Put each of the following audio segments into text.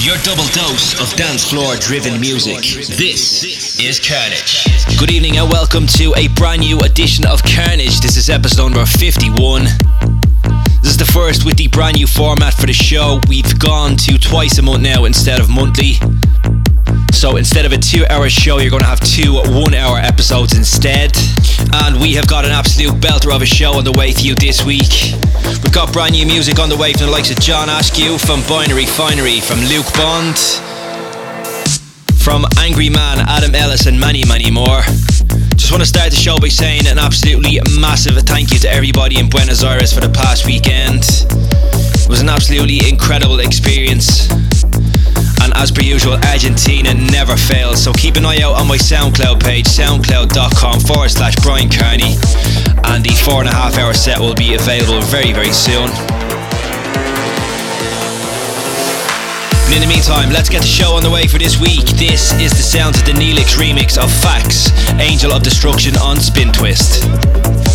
Your double dose of dance floor driven music. This is Karnage. Good evening and welcome to a brand new edition of Karnage. This is episode number 51. This is the first with the brand new format for the show. We've gone to twice a month now instead of monthly. So instead of a two hour show, you're going to have two one hour episodes instead. And we have got an absolute belter of a show on the way for you this week. We've got brand new music on the way from the likes of John Askew, from Binary Finery, from Luke Bond, from Angry Man, Adam Ellis, and many, many more. Just want to start the show by saying an absolutely massive thank you to everybody in Buenos Aires for the past weekend. It was an absolutely incredible experience. As per usual, Argentina never fails. So keep an eye out on my SoundCloud page, soundcloud.com forward slash Bryan Kearney. And the four and a half hour set will be available very, very soon. And in the meantime, let's get the show on the way for this week. This is the sounds of the Neelix remix of Fax, Angel of Destruction on Spin Twist.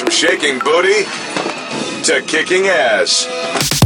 From shaking booty to kicking ass.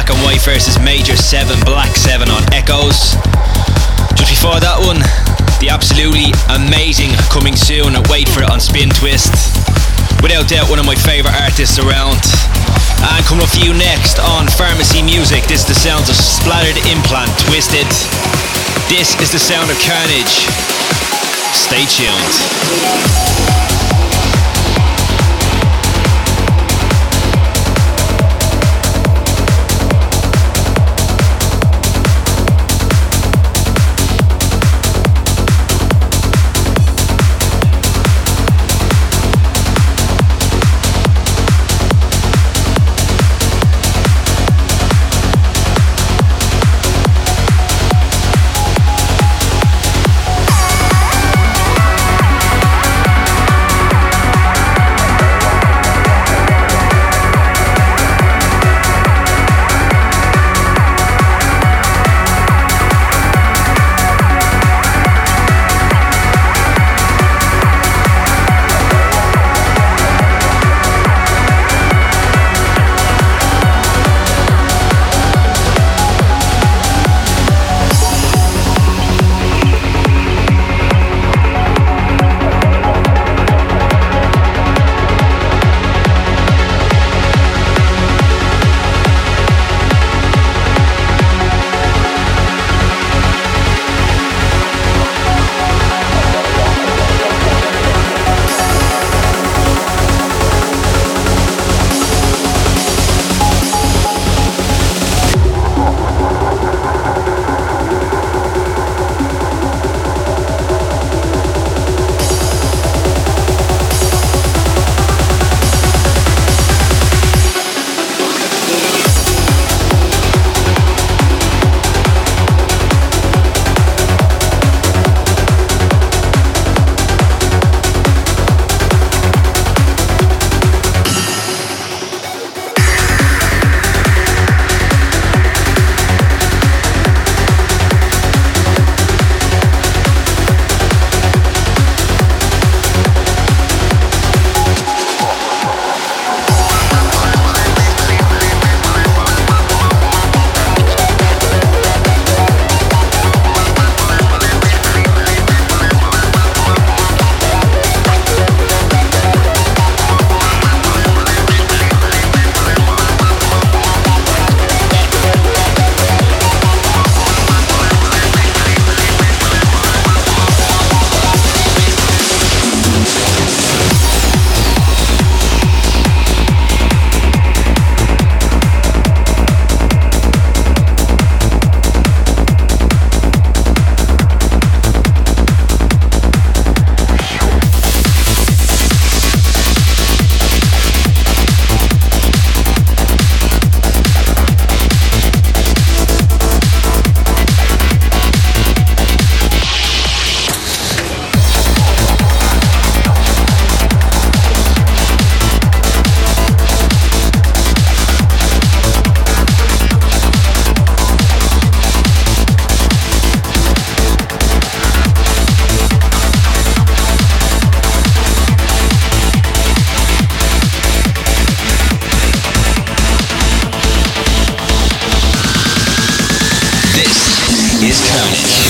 Black and White versus Major 7 Black 7 on Echoes. Just before that one, the absolutely amazing coming soon. Wait for it on Spin Twist. Without doubt, one of my favourite artists around. And coming up for you next on Pharmacy Music, this is the sounds of Splattered Implant Twisted. This is the sound of Karnage. Stay tuned. Curtis coming.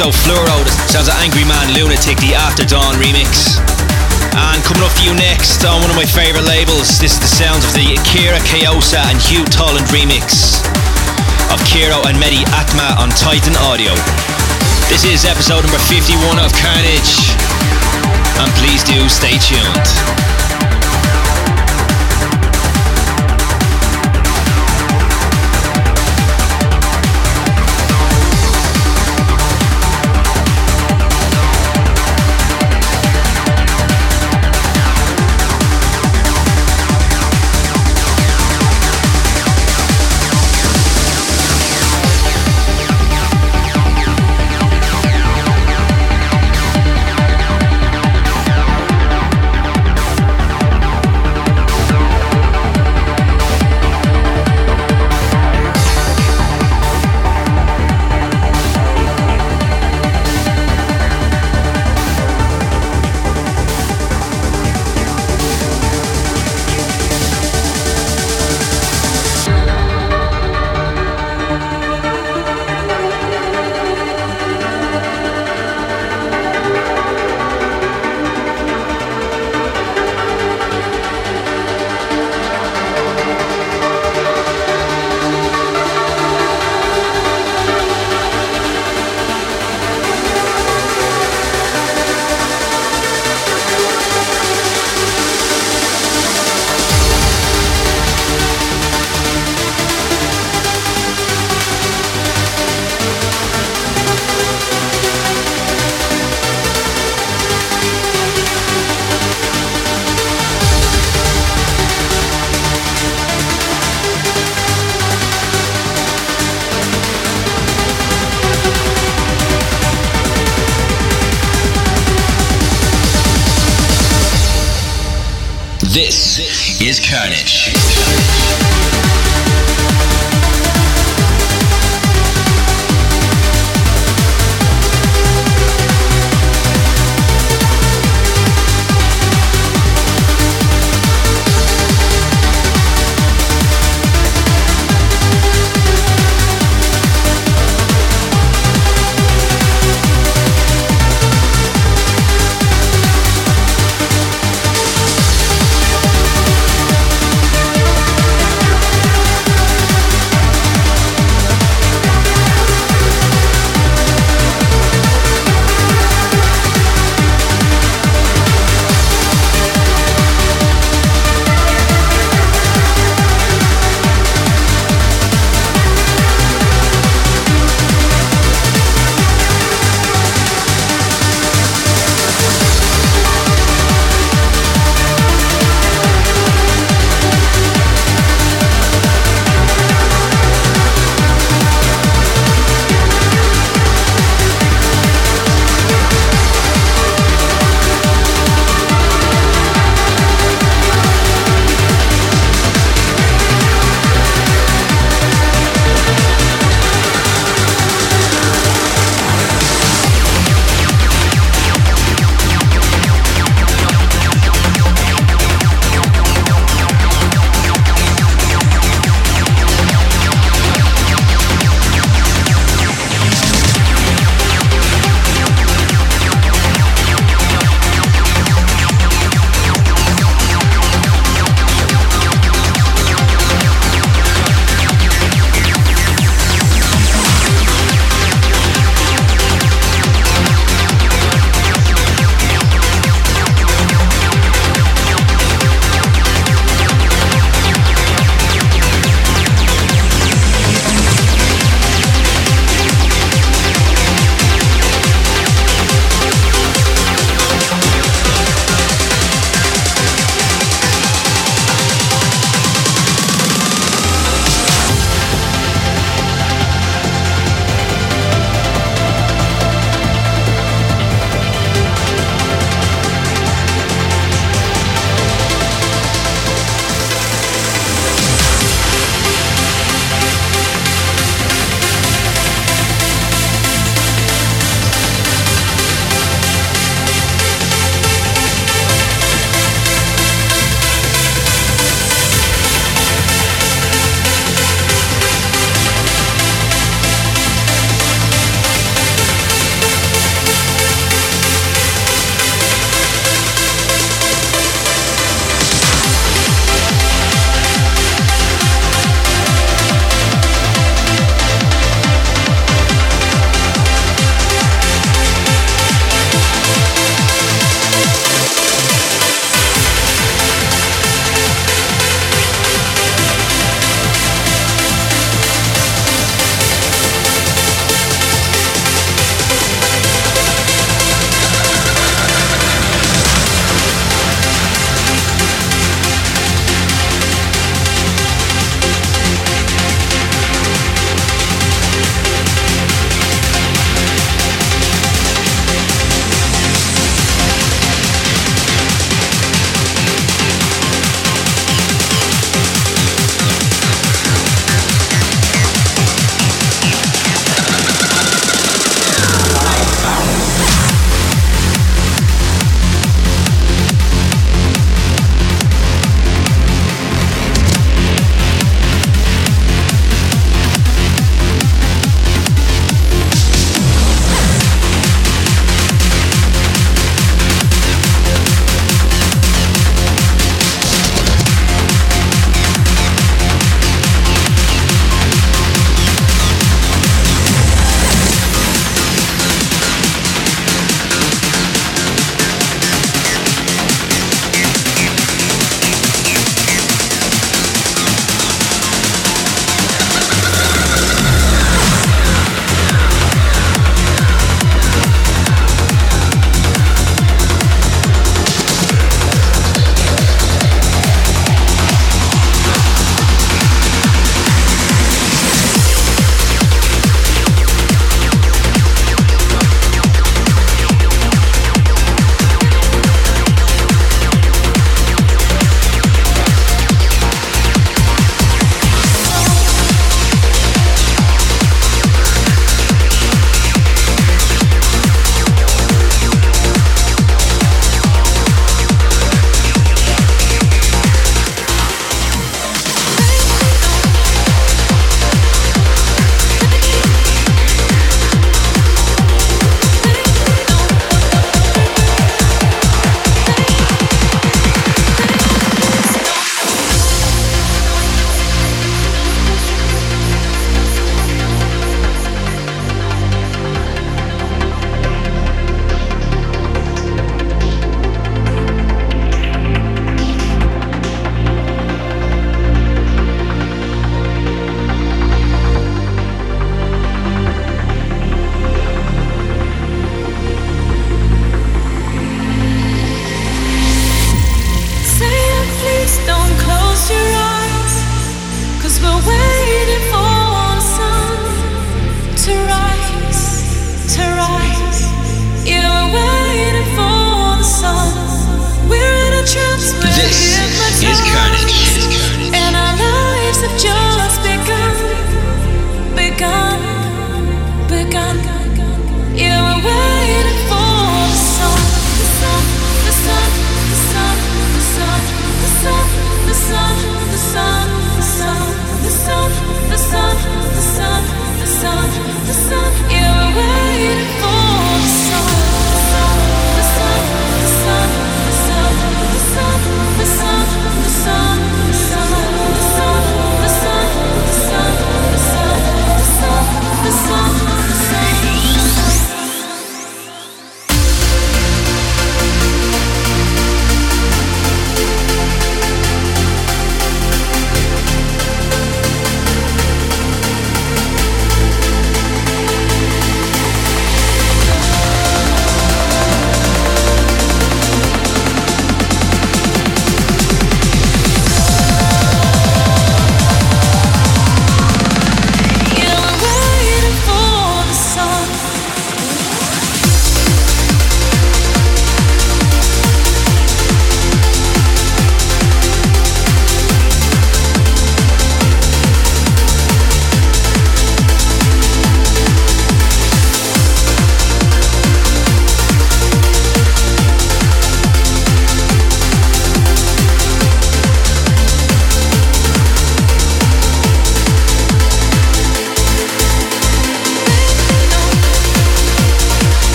Perfecto Fluoro. Sounds like Angry Man Lunatic, the After Dawn remix. And coming up for you next on one of my favourite labels, this is the sounds of the Akira Kayosa and Hugh Tolland remix of Kiro and Mehdi Atma on Titan Audio. This is episode number 51 of Karnage, and please do stay tuned.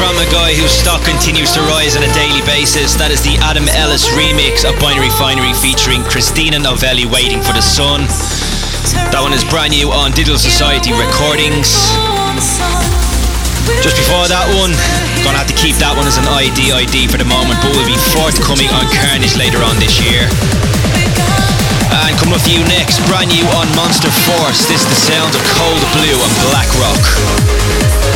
From a guy whose stock continues to rise on a daily basis. That is the Adam Ellis remix of Binary Finery featuring Christina Novelli Waiting for the Sun. That one is brand new on Digital Society Recordings. Just before that one, gonna have to keep that one as an ID ID for the moment, but will be forthcoming on Karnage later on this year. And coming up for you next, brand new on Monster Force. This is the sound of Cold Blue and Black Rock.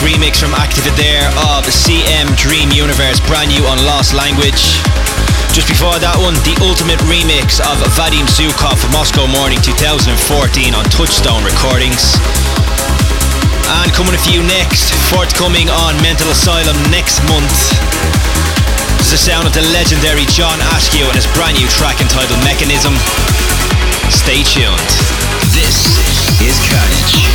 Remix from Activate there of CM Dream Universe, brand new on Lost Language. Just before that one, the ultimate remix of Vadim Zukov Moscow Morning 2014 on Touchstone Recordings. And coming to you next, forthcoming on Mental Asylum next month. Is the sound of the legendary John Askew and his brand new track entitled Mechanism. Stay tuned. This is Karnage.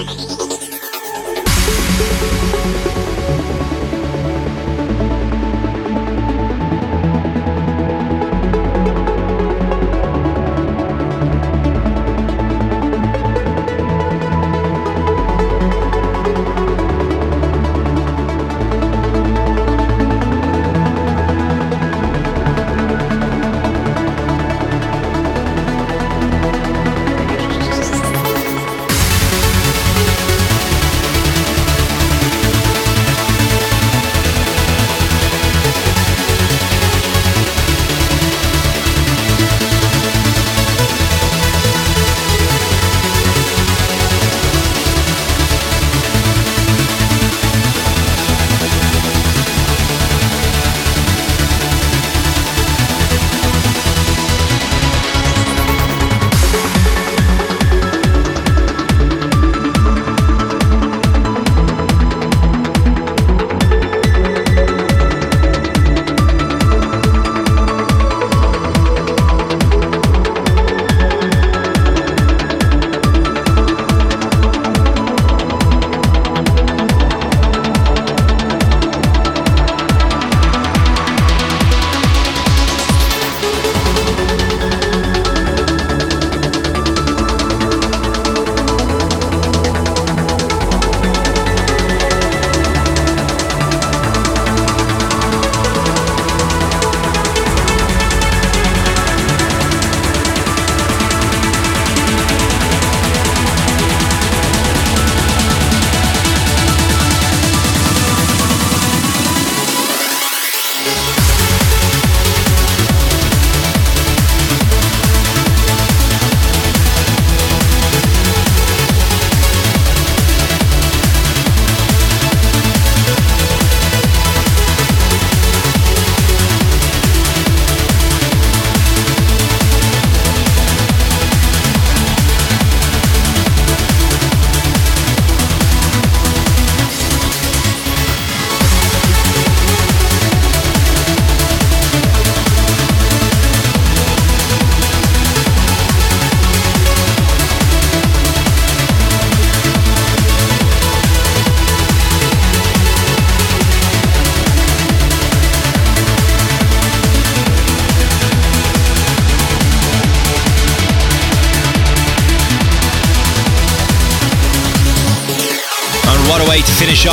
Karnage Classic.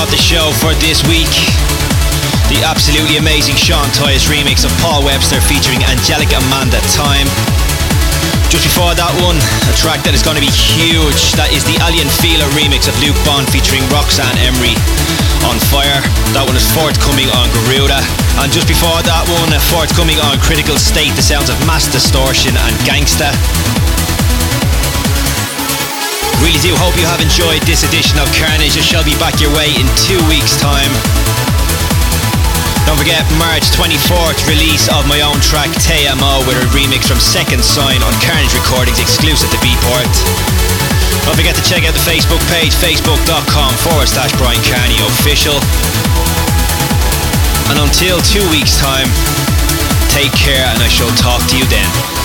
off the show for this week. The absolutely amazing Sean Tyas remix of Paul Webster featuring Angelic Amanda Time. Just before that one, a track that is going to be huge. That is the Aly & Fila remix of Luke Bond featuring Roxanne Emery on Fire. That one is forthcoming on Garuda. And just before that one, forthcoming on Critical State, the sounds of Mass Distortion and Gangsta. Really do hope you have enjoyed this edition of Karnage. I shall be back your way in two weeks' time. Don't forget, March 24th, release of my own track TMO with a remix from Second Sign on Karnage Recordings, exclusive to Beatport. Don't forget to check out the Facebook page, facebook.com forward slash Bryan Kearney official. And until two weeks' time, take care and I shall talk to you then.